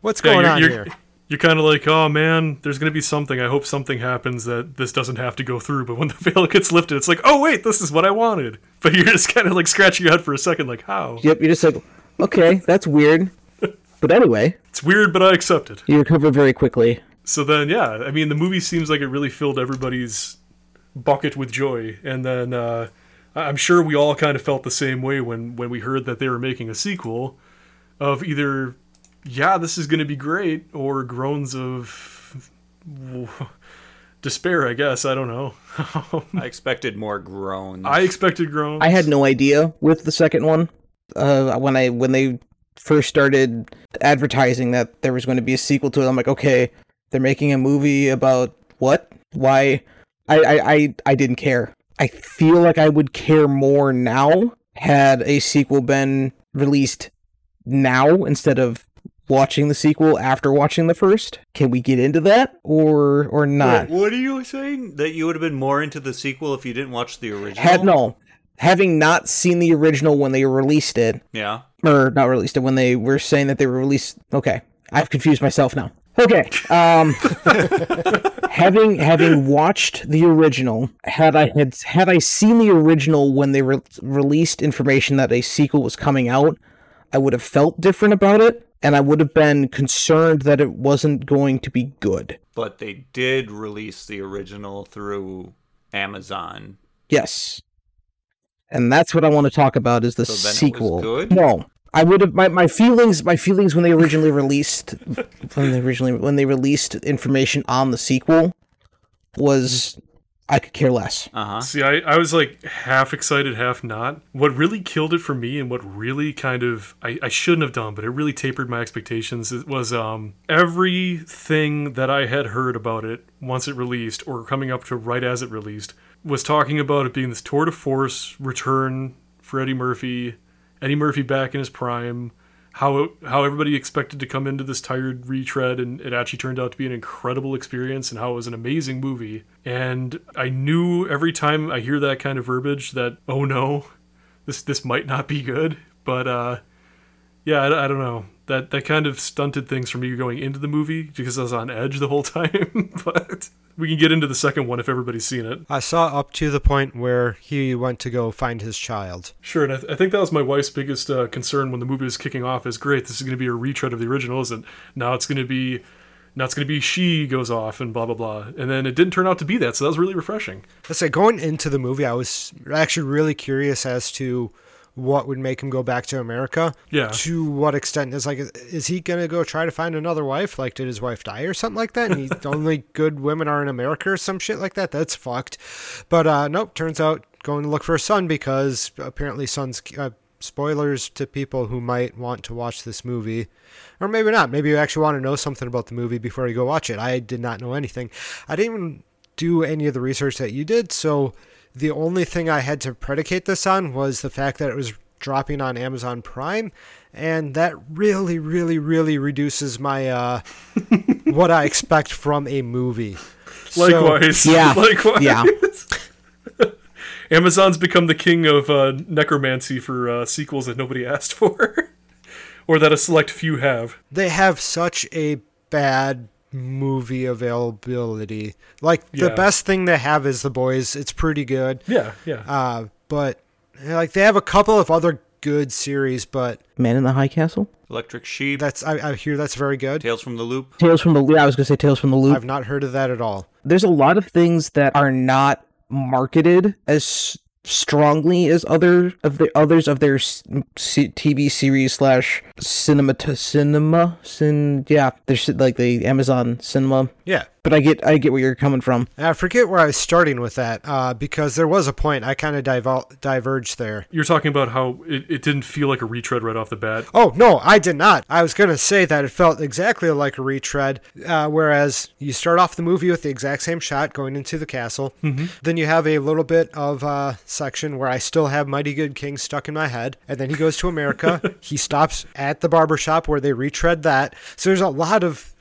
What's Yeah, going you're, on you're, here? You're kind of like, oh man, there's gonna be something. I hope something happens that this doesn't have to go through. But when the veil gets lifted, it's like, oh wait, this is what I wanted. But you're just kind of like scratching your head for a second, like how? Yep, you're just like, okay, that's weird. But anyway, It's weird, but I accept it. you recover very quickly. So then, yeah, I mean, the movie seems like it really filled everybody's bucket with joy, and then uh, I'm sure we all kind of felt the same way when when we heard that they were making a sequel, of either, yeah, this is going to be great, or groans of despair. I guess I don't know. I expected more groans. I expected groans. I had no idea with the second one. Uh, when I when they first started advertising that there was going to be a sequel to it, I'm like, okay, they're making a movie about what? Why? I I I, I didn't care. I feel like I would care more now had a sequel been released now instead of watching the sequel after watching the first. Can we get into that or or not? Wait, what are you saying? That you would have been more into the sequel if you didn't watch the original? Had no. Having not seen the original when they released it, Yeah. or not released it when they were saying that they were released. Okay, I've confused myself now. Okay, um, having having watched the original, had I had had I seen the original when they re- released information that a sequel was coming out, I would have felt different about it, and I would have been concerned that it wasn't going to be good. But they did release the original through Amazon. Yes. And that's what I want to talk about is the So then it was sequel. good? No. I would have my, my feelings my feelings when they originally released when they originally when they released information on the sequel was I could care less. Uh huh. See, I, I was like half excited, half not. What really killed it for me, and what really kind of I, I shouldn't have done, but it really tapered my expectations. It was um everything that I had heard about it once it released, or coming up to right as it released, was talking about it being this tour de force return for Eddie Murphy, Eddie Murphy back in his prime. How how everybody expected to come into this tired retread, and it actually turned out to be an incredible experience, and how it was an amazing movie. And I knew every time I hear that kind of verbiage that oh no, this this might not be good. But uh, yeah, I, I don't know. That that kind of stunted things for me going into the movie because I was on edge the whole time. but We can get into the second one if everybody's seen it. I saw up to the point where he went to go find his child. Sure, and I, th- I think that was my wife's biggest uh, concern when the movie was kicking off. Is great, this is going to be a retread of the original, isn't? Now it's going to be, now it's going to be she goes off and blah blah blah, and then it didn't turn out to be that, so that was really refreshing. Let's say going into the movie, I was actually really curious as to what would make him go back to America. Yeah. To what extent is like is he gonna go try to find another wife? Like did his wife die or something like that? And he, only good women are in America or some shit like that. That's fucked. But uh, nope. Turns out going to look for a son because apparently sons. Uh, spoilers to people who might want to watch this movie or maybe not maybe you actually want to know something about the movie before you go watch it i did not know anything i didn't even do any of the research that you did so the only thing I had to predicate this on was the fact that it was dropping on Amazon Prime, and that really, really, really reduces my uh, what I expect from a movie. So- Likewise, Yeah. likewise. Yeah. Amazon's become the king of uh, necromancy for uh, sequels that nobody asked for, or that a select few have. they have such a bad movie availability. Like the best thing they have is The Boys. It's pretty good. Yeah, yeah. Uh, but like they have a couple of other good series, but Man in the High Castle. Electric Sheep, that's I, I hear that's very good. Tales from the Loop. Tales from the Loop. I was gonna say Tales from the Loop. I've not heard of that at all. There's a lot of things that are not marketed as strongly as other of the others of their c- TV series slash cinema to cinema. Cin- yeah, there's like the Amazon cinema. Yeah. But I get I get where you're coming from. And I forget where I was starting with that uh, because there was a point I kind of divul- diverged there. You're talking about how it, it didn't feel like a retread right off the bat. Oh, no, I did not. I was going to say that it felt exactly like a retread, uh, whereas you start off the movie with the exact same shot going into the castle. Mm-hmm. Then you have a little bit of uh, section where I still have Mighty Good King stuck in my head. And then he goes to America. he stops at the barber shop where they retread that. So there's a lot of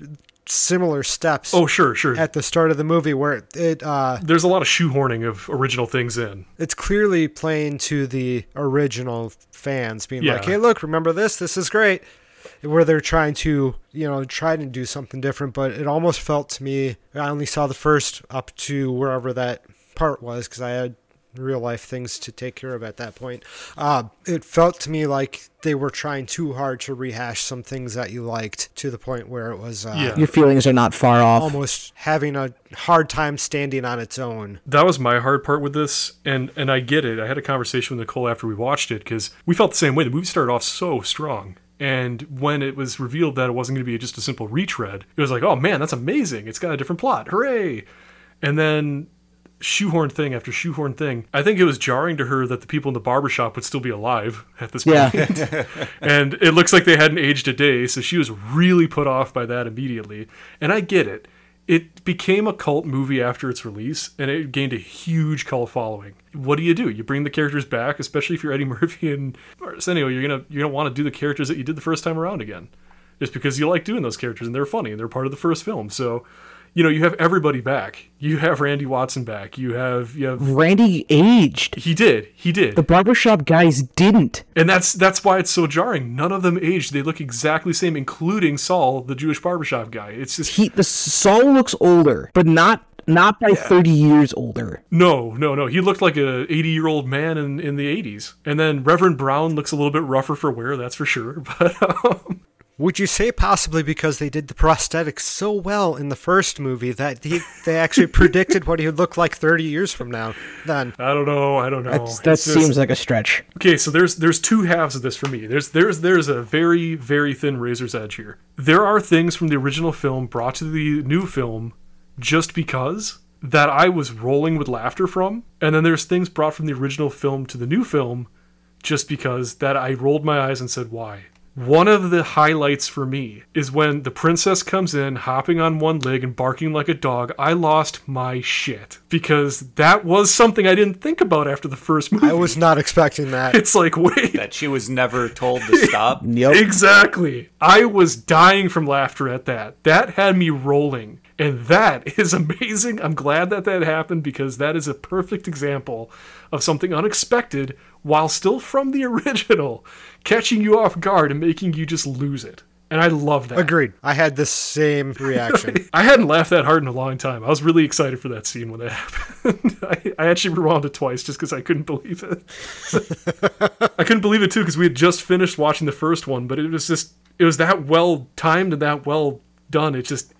similar steps Oh, sure, sure. at the start of the movie where it, it uh, There's a lot of shoehorning of original things in. it's clearly playing to the original fans being like hey look remember this this is great where they're trying to you know try to do something different but it almost felt to me i only saw the first up to wherever that part was because i had real life things to take care of at that point uh, it felt to me like they were trying too hard to rehash some things that you liked to the point where it was uh, Yeah. Your feelings are not far off. almost having a hard time standing on its own That was my hard part with this, and and I get it. I had a conversation with Nicole after we watched it because we felt the same way. The movie started off so strong, and when it was revealed that it wasn't going to be just a simple retread, it was like, oh man, that's amazing! It's got a different plot, hooray! And then shoehorn thing after shoehorn thing. I think it was jarring to her that the people in the barbershop would still be alive at this Yeah. point. and it looks like they hadn't aged a day, so she was really put off by that immediately. And I get it. It became a cult movie after its release, and it gained a huge cult following. What do you do? You bring the characters back, especially if you're Eddie Murphy and Arsenio. You're gonna you're gonna want to do the characters that you did the first time around again, just because you like doing those characters and they're funny and they're part of the first film. So, you know, you have everybody back. You have Randy Watson back. You have you have Randy aged. he did he did The barbershop guys didn't. and that's that's why it's so jarring. None of them aged. They look exactly the same, including Saul, the Jewish barbershop guy. It's just He the Saul looks older, but not not by 30 years older. no, no, no. He looked like a 80 year old man in, in the 80s. And then Reverend Brown looks a little bit rougher for wear, that's for sure. But um, Would you say possibly because they did the prosthetics so well in the first movie that he, they actually predicted what he would look like 30 years from now? Then I don't know. I don't know. That's, that It's just- seems like a stretch. Okay, so there's there's two halves of this for me. There's there's there's a very very thin razor's edge here. There are things from the original film brought to the new film just because that I was rolling with laughter from, and then there's things brought from the original film to the new film just because that I rolled my eyes and said why. One of the highlights for me is when the princess comes in, hopping on one leg and barking like a dog. I lost my shit because that was something I didn't think about after the first movie. I was not expecting that. It's like, wait, That she was never told to stop. Yep. exactly. I was dying from laughter at that. That had me rolling. And that is amazing. I'm glad that that happened because that is a perfect example of something unexpected while still from the original, catching you off guard and making you just lose it. and I love that. Agreed. I had the same reaction. I hadn't laughed that hard in a long time. I was really excited for that scene when that happened. I, I actually rewound it twice just because I couldn't believe it. I couldn't believe it too because we had just finished watching the first one, but it was just it was that well timed and that well done. It just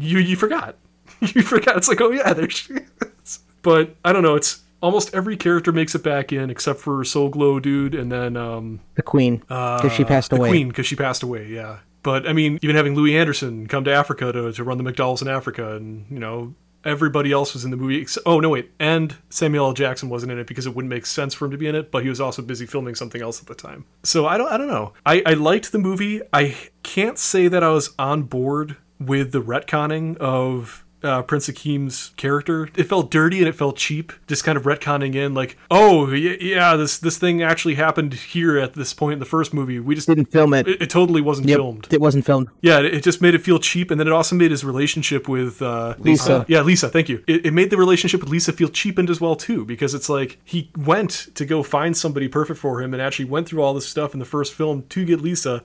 you you forgot. You forgot. It's like oh yeah, there she is. But I don't know. It's almost every character makes it back in except for Soul Glo dude and then um The Queen, because she passed away. the. Queen because she passed away. Yeah, but I mean, even having Louie Anderson come to Africa to, to run the McDonald's in Africa, and you know everybody else was in the movie. ex- Oh no, wait, and Samuel L. Jackson wasn't in it because it wouldn't make sense for him to be in it. But he was also busy filming something else at the time. So I don't, I don't know. I, I liked the movie. I can't say that I was on board with the retconning of uh, Prince Akeem's character. It felt dirty and it felt cheap, just kind of retconning in like, oh y- yeah, this this thing actually happened here at this point in the first movie. We just Didn't film it. it, it totally wasn't Yep, filmed. It wasn't filmed. Yeah, it it just made it feel cheap, and then it also made his relationship with uh, Lisa. uh, yeah, Lisa. Thank you. It, it made the relationship with Lisa feel cheapened as well too, because it's like he went to go find somebody perfect for him, and actually went through all this stuff in the first film to get Lisa,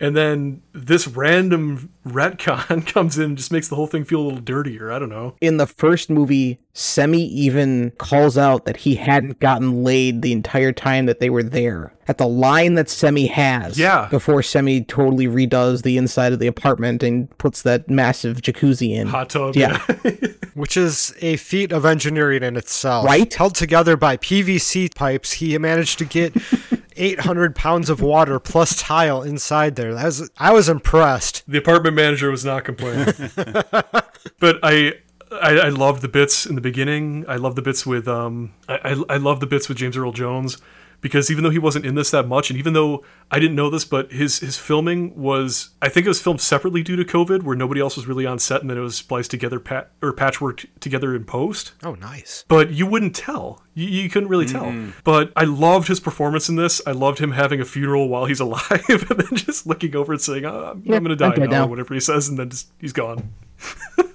and then this random retcon comes in and just makes the whole thing feel a little dirtier. I don't know. In the first movie, Semmi even calls out that he hadn't gotten laid the entire time that they were there. At the line that Semmi has, Yeah. before Semmi totally redoes the inside of the apartment and puts that massive jacuzzi in. Hot tub. Yeah. which is a feat of engineering in itself. Right? Held together by PVC pipes, he managed to get 800 pounds of water plus tile inside there. That was, I was impressed. The apartment manager was not complaining. but I, I I love the bits in the beginning. I love the bits with um I, I I love the bits with James Earl Jones because even though he wasn't in this that much and even though I didn't know this but his his filming was I think it was filmed separately due to COVID where nobody else was really on set and then it was spliced together pat or patchworked together in post Oh, nice. but you wouldn't tell. You, you couldn't really tell. Mm-hmm. But I loved his performance in this. I loved him having a funeral while he's alive, and then just looking over and saying, oh, "I'm, Yeah, I'm going to I'm die now," now. or whatever he says, and then just he's gone.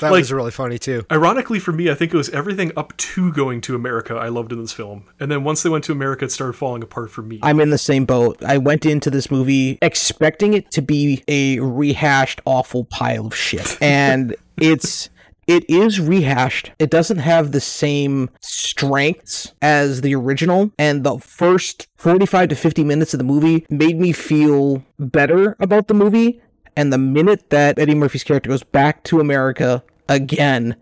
That Like- was really funny too. Ironically, for me, I think it was everything up to going to America I loved in this film, and then once they went to America, it started falling apart for me. I'm in the same boat. I went into this movie expecting it to be a rehashed, awful pile of shit. And it's. It is rehashed. It doesn't have the same strengths as the original. And the first 45 to 50 minutes of the movie made me feel better about the movie. And the minute that Eddie Murphy's character goes back to America again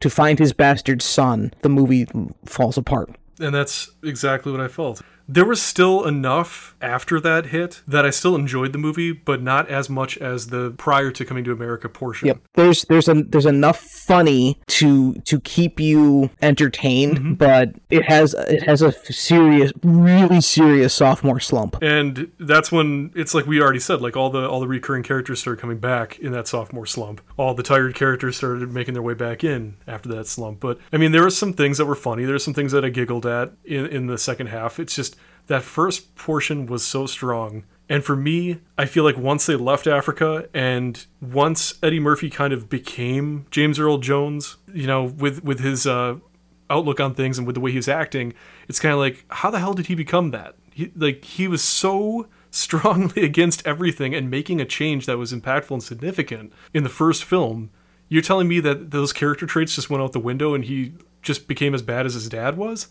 to find his bastard son, the movie falls apart. and that's exactly what I felt. There was still enough after that hit that I still enjoyed the movie, but not as much as the prior to coming to America portion. Yep. There's there's a there's enough funny to to keep you entertained, mm-hmm. but it has it has a serious, really serious sophomore slump. and that's when it's like we already said like all the all the recurring characters started coming back in that sophomore slump all the tired characters started making their way back in after that slump but i mean there were some things that were funny there's some things that i giggled at in, in the second half it's just that first portion was so strong and for me, I feel like once they left Africa and once Eddie Murphy kind of became James Earl Jones, you know, with with his uh, outlook on things and with the way he was acting, it's kind of like, how the hell did he become that? He, like he was so strongly against everything and making a change that was impactful and significant in the first film. You're telling me that those character traits just went out the window and he just became as bad as his dad was?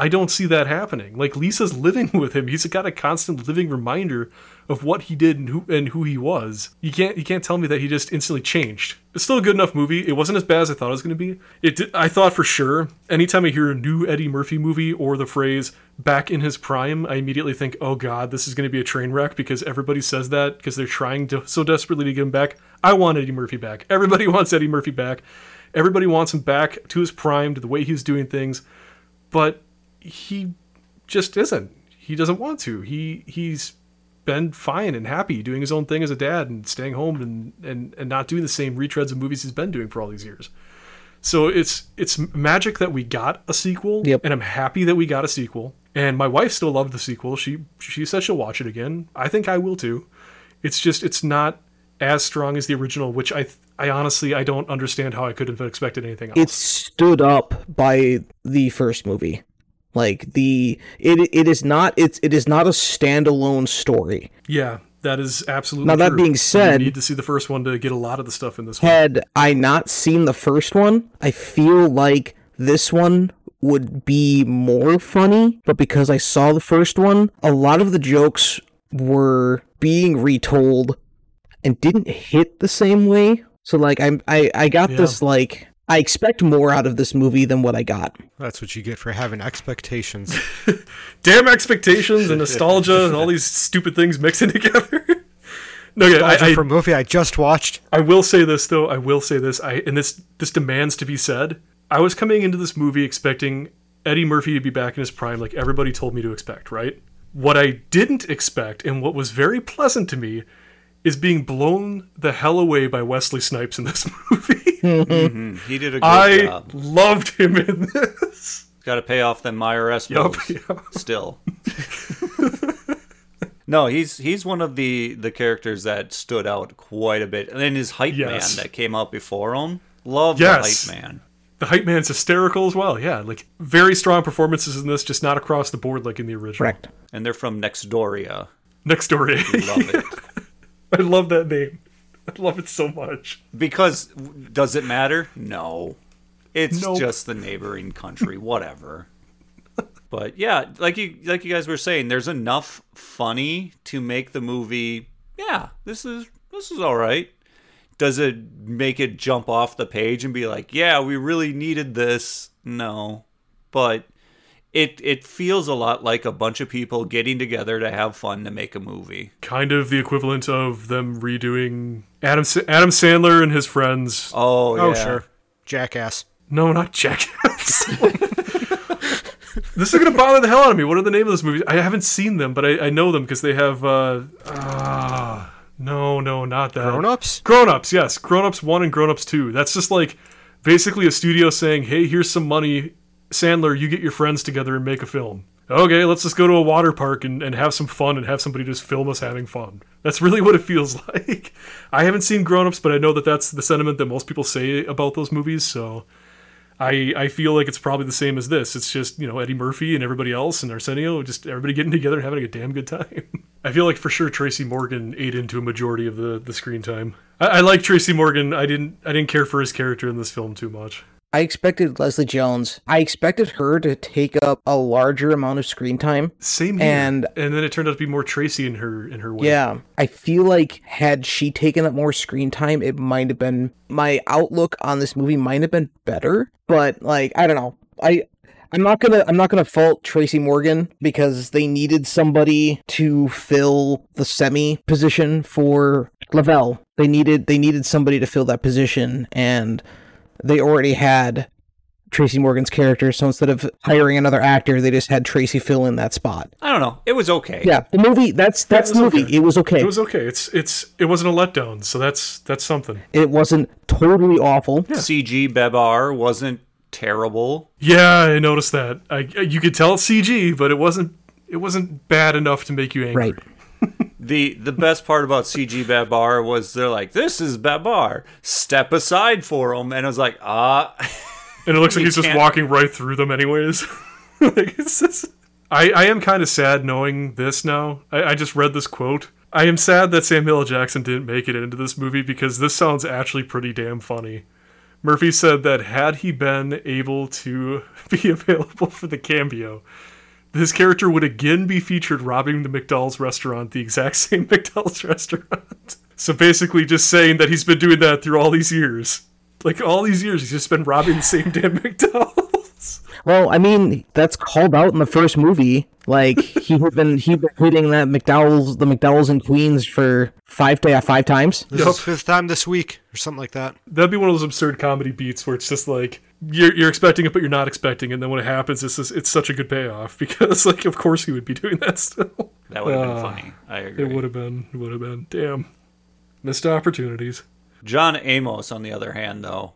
I don't see that happening. Like Lisa's living with him. He's got a constant living reminder of what he did and who and who he was. You can't you can't tell me that he just instantly changed. It's still a good enough movie. It wasn't as bad as I thought it was going to be. It did, I thought for sure. Anytime I hear a new Eddie Murphy movie or the phrase "back in his prime," I immediately think, "Oh God, this is going to be a train wreck," because everybody says that because they're trying to so desperately to get him back. I want Eddie Murphy back. Everybody wants Eddie Murphy back. Everybody wants him back to his prime, to the way he was doing things, but he just isn't. He doesn't want to. He he's been fine and happy doing his own thing as a dad and staying home and and, and not doing the same retreads of movies he's been doing for all these years. So it's it's magic that we got a sequel, Yep. and I'm happy that we got a sequel. And my wife still loved the sequel. She she said she'll watch it again. I think I will too. It's just it's not as strong as the original, which I I honestly I don't understand how I could have expected anything else. It stood up by the first movie. Like the it it is not it's it is not a standalone story. Yeah, That is absolutely Now, that true. being said- you need to see the first one to get a lot of the stuff in this one. Had I not seen the first one, I feel like this one would be more funny, but because I saw the first one, a lot of the jokes were being retold and didn't hit the same way. So like I I I got Yeah. this like I expect more out of this movie than what I got. That's what you get for having expectations. Damn expectations and nostalgia and all these stupid things mixing together. no, yeah, I, I, for a movie I just watched. I will say this though. I will say this. I and this this demands to be said. I was coming into this movie expecting Eddie Murphy to be back in his prime, like everybody told me to expect. Right. What I didn't expect, and what was very pleasant to me, is being blown the hell away by Wesley Snipes in this movie. Mm-hmm. He did a good I job. loved him in this. Got to pay off them IRS Yup, bills. yeah. Still. no, he's he's one of the the characters that stood out quite a bit. And then his hype Yes. man that came out before him. Love Yes. the hype man. The hype man's hysterical as well. Yeah, like very strong performances in this, just not across the board like in the original. Correct. And they're from Nextdoria. Next story. Love it. I love that name. I love it so much. Because does it matter? No. It's Nope. just the neighboring country, whatever. but yeah, like you like you guys were saying, there's enough funny to make the movie, yeah, this is this is all right. Does it make it jump off the page and be like, yeah, we really needed this? No. But it it feels a lot like a bunch of people getting together to have fun to make a movie. Kind of the equivalent of them redoing Adam Adam Sandler and his friends. Oh, Oh, yeah. sure. Jackass. No, not Jackass. this is gonna bother the hell out of me. What are the name of those movies? I haven't seen them, but I, I know them because they have. uh ah, no, no, not that. Grown ups? Grown Ups, yes. Grown Ups 1 and Grown Ups 2. That's just like basically a studio saying, hey, here's some money. Sandler, you get your friends together and make a film. Okay, let's just go to a water park and, and have some fun and have somebody just film us having fun. That's really what it feels like. I haven't seen Grown Ups, but I know that that's the sentiment that most people say about those movies, so I I feel like it's probably the same as this. It's just, you know, Eddie Murphy and everybody else and Arsenio, just everybody getting together and having a damn good time. I feel like for sure Tracy Morgan ate into a majority of the, the screen time. I, I like Tracy Morgan. I didn't I didn't care for his character in this film too much. I expected Leslie Jones. I expected her to take up a larger amount of screen time. Same here. And- and then it turned out to be more Tracy in her in her way. Yeah, I feel like had she taken up more screen time, it might have been my outlook on this movie might have been better. But like, I don't know. I I'm not gonna I'm not gonna fault Tracy Morgan because they needed somebody to fill the Semmi position for Lavelle. They needed they needed somebody to fill that position, and they already had Tracy Morgan's character. So instead of hiring another actor, they just had Tracy fill in that spot. I don't know. It was okay. Yeah, the movie that's that's the movie. okay. It was okay. It was okay. It's it's it wasn't a letdown, so that's that's something. It wasn't totally awful. CG Babar wasn't terrible. Yeah, I noticed that. I you could tell it's CG, but it wasn't it wasn't bad enough to make you angry. Right. The the best part about CG Babar was they're like, "This is Babar. Step aside for him," and I was like, "Ah." And it looks like he's just can't- walking right through them, anyways. like, it's just... I, I am kind of sad knowing this now. I, I just read this quote. I am sad that Samuel L. Jackson didn't make it into this movie because this sounds actually pretty damn funny. Murphy said that had he been able to be available for the cameo, his character would again be featured robbing the McDonald's restaurant, the exact same McDonald's restaurant. So basically, just saying that he's been doing that through all these years. Like all these years, he's just been robbing the same damn McDonald's. Well, I mean, that's called out in the first movie. Like he had been he been hitting that McDowell's the McDowell's in Queens for five to five times. This is fifth time this week or something like that. That'd be one of those absurd comedy beats where it's just like you're you're expecting it, but you're not expecting, it. and then when it happens, it's just, it's such a good payoff because like of course he would be doing that still. That would have been Ah, funny. I agree. It would have been, it would have been. Damn, missed opportunities. John Amos, on the other hand, though,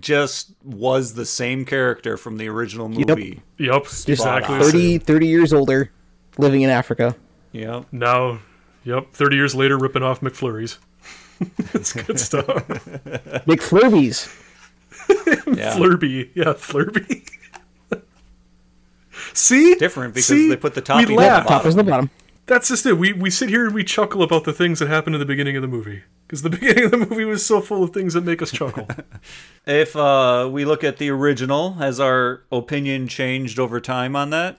just was the same character from the original movie. Yep, Just exactly. the 30, 30 years older, living in Africa. Yep. Now, yep, thirty years later, ripping off McFlurries. it's good stuff. McFlurbies. Yeah. Flurby, yeah, Flurby. See, Different because See? they put the We topping on the. Top bottom. is the bottom. That's just it. We we sit here and we chuckle about the things that happen in the beginning of the movie because the beginning of the movie was so full of things that make us chuckle. If uh, we look at the original, has our opinion changed over time on that?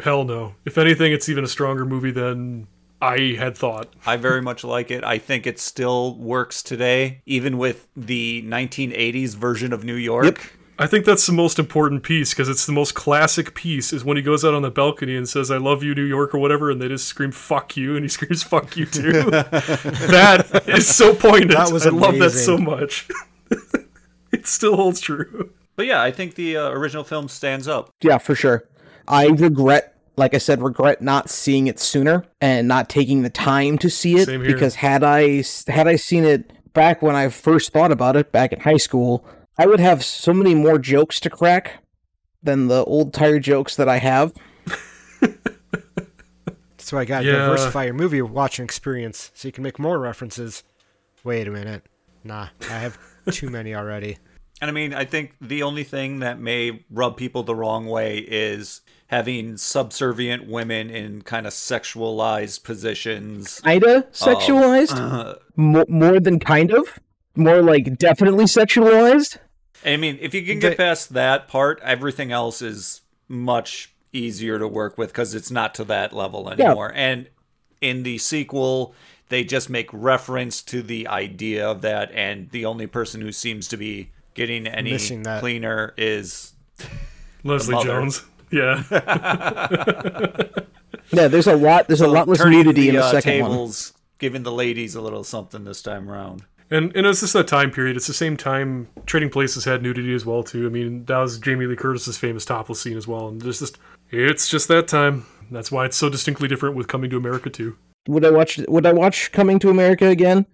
Hell no. If anything, it's even a stronger movie than I had thought. I very much like it. I think it still works today, even with the 1980s version of New York. Yep. I think that's the most important piece because it's the most classic piece. Is when he goes out on the balcony and says, "I love you, New York" or whatever, and they just scream "fuck you," and he screams "fuck you" too. that is so poignant. That was I love that so much. it still holds true. But yeah, I think the uh, original film stands up. Yeah, for sure. I regret, like I said, regret not seeing it sooner and not taking the time to see it Same here. because had I had I seen it back when I first thought about it back in high school, I would have so many more jokes to crack than the old tired jokes that I have. That's why I got to Yeah. diversify your movie watching experience so you can make more references. Wait a minute. Nah, I have too many already. And I mean, I think the only thing that may rub people the wrong way is having subservient women in kind of sexualized positions. Kinda sexualized, uh, Mo- more than kind of, more like definitely sexualized. I mean, if you can get past that part, everything else is much easier to work with because it's not to that level anymore. And in the sequel, they just make reference to the idea of that, and the only person who seems to be getting any Missing that. cleaner is Leslie. Jones. Yeah. Yeah, there's a lot. There's a lot less turning nudity the, in the uh, second one. tables, giving the ladies a little something this time around. And and it's just that time period. It's the same time Trading Places had nudity as well too. I mean, that was Jamie Lee Curtis's famous topless scene as well. And there's just it's just that time. That's why it's so distinctly different with Coming to America too. Would I watch? Would I watch Coming to America again?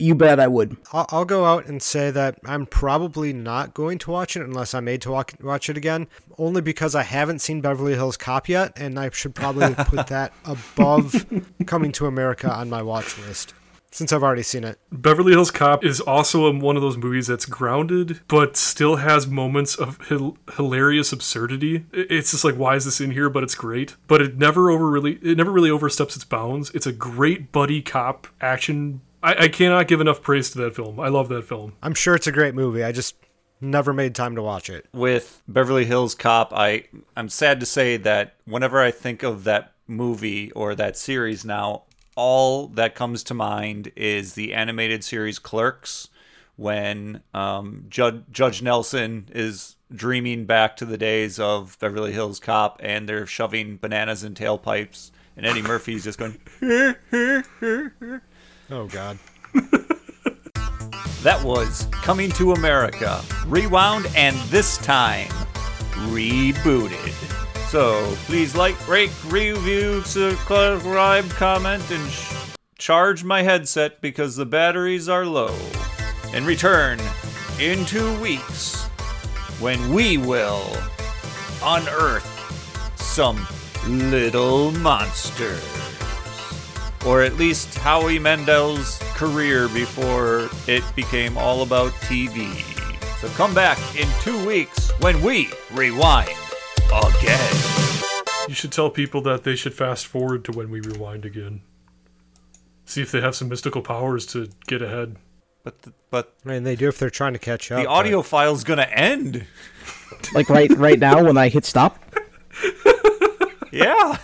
You bet I would. I'll, I'll go out and say that I'm probably not going to watch it unless I'm made to walk, watch it again, only because I haven't seen Beverly Hills Cop yet, and I should probably put that above Coming to America on my watch list since I've already seen it. Beverly Hills Cop is also one of those movies that's grounded, but still has moments of hil- hilarious absurdity. It's just like, why is this in here? But it's great. But it never over really, it never really oversteps its bounds. It's a great buddy cop action. I, I cannot give enough praise to that film. I love that film. I'm sure it's a great movie. I just never made time to watch it. with Beverly Hills Cop, I I'm sad to say that whenever I think of that movie or that series now, all that comes to mind is the animated series Clerks, when um, Judge Judge Nelson is dreaming back to the days of Beverly Hills Cop, and they're shoving bananas in tailpipes, and Eddie Murphy's just going. Oh, God. That was Coming to America, rewound and this time rebooted. So please like, rate, review, subscribe, comment, and sh- charge my headset because the batteries are low. And return in two weeks when we will unearth some little monsters or at least Howie Mandel's career before it became all about TV. So come back in two weeks when we rewind again. You should tell people that they should fast forward to when we rewind again. See if they have some mystical powers to get ahead. But the, but I mean, they do if they're trying to catch up. the but- audio file's gonna end. Like right right now when I hit stop. Yeah.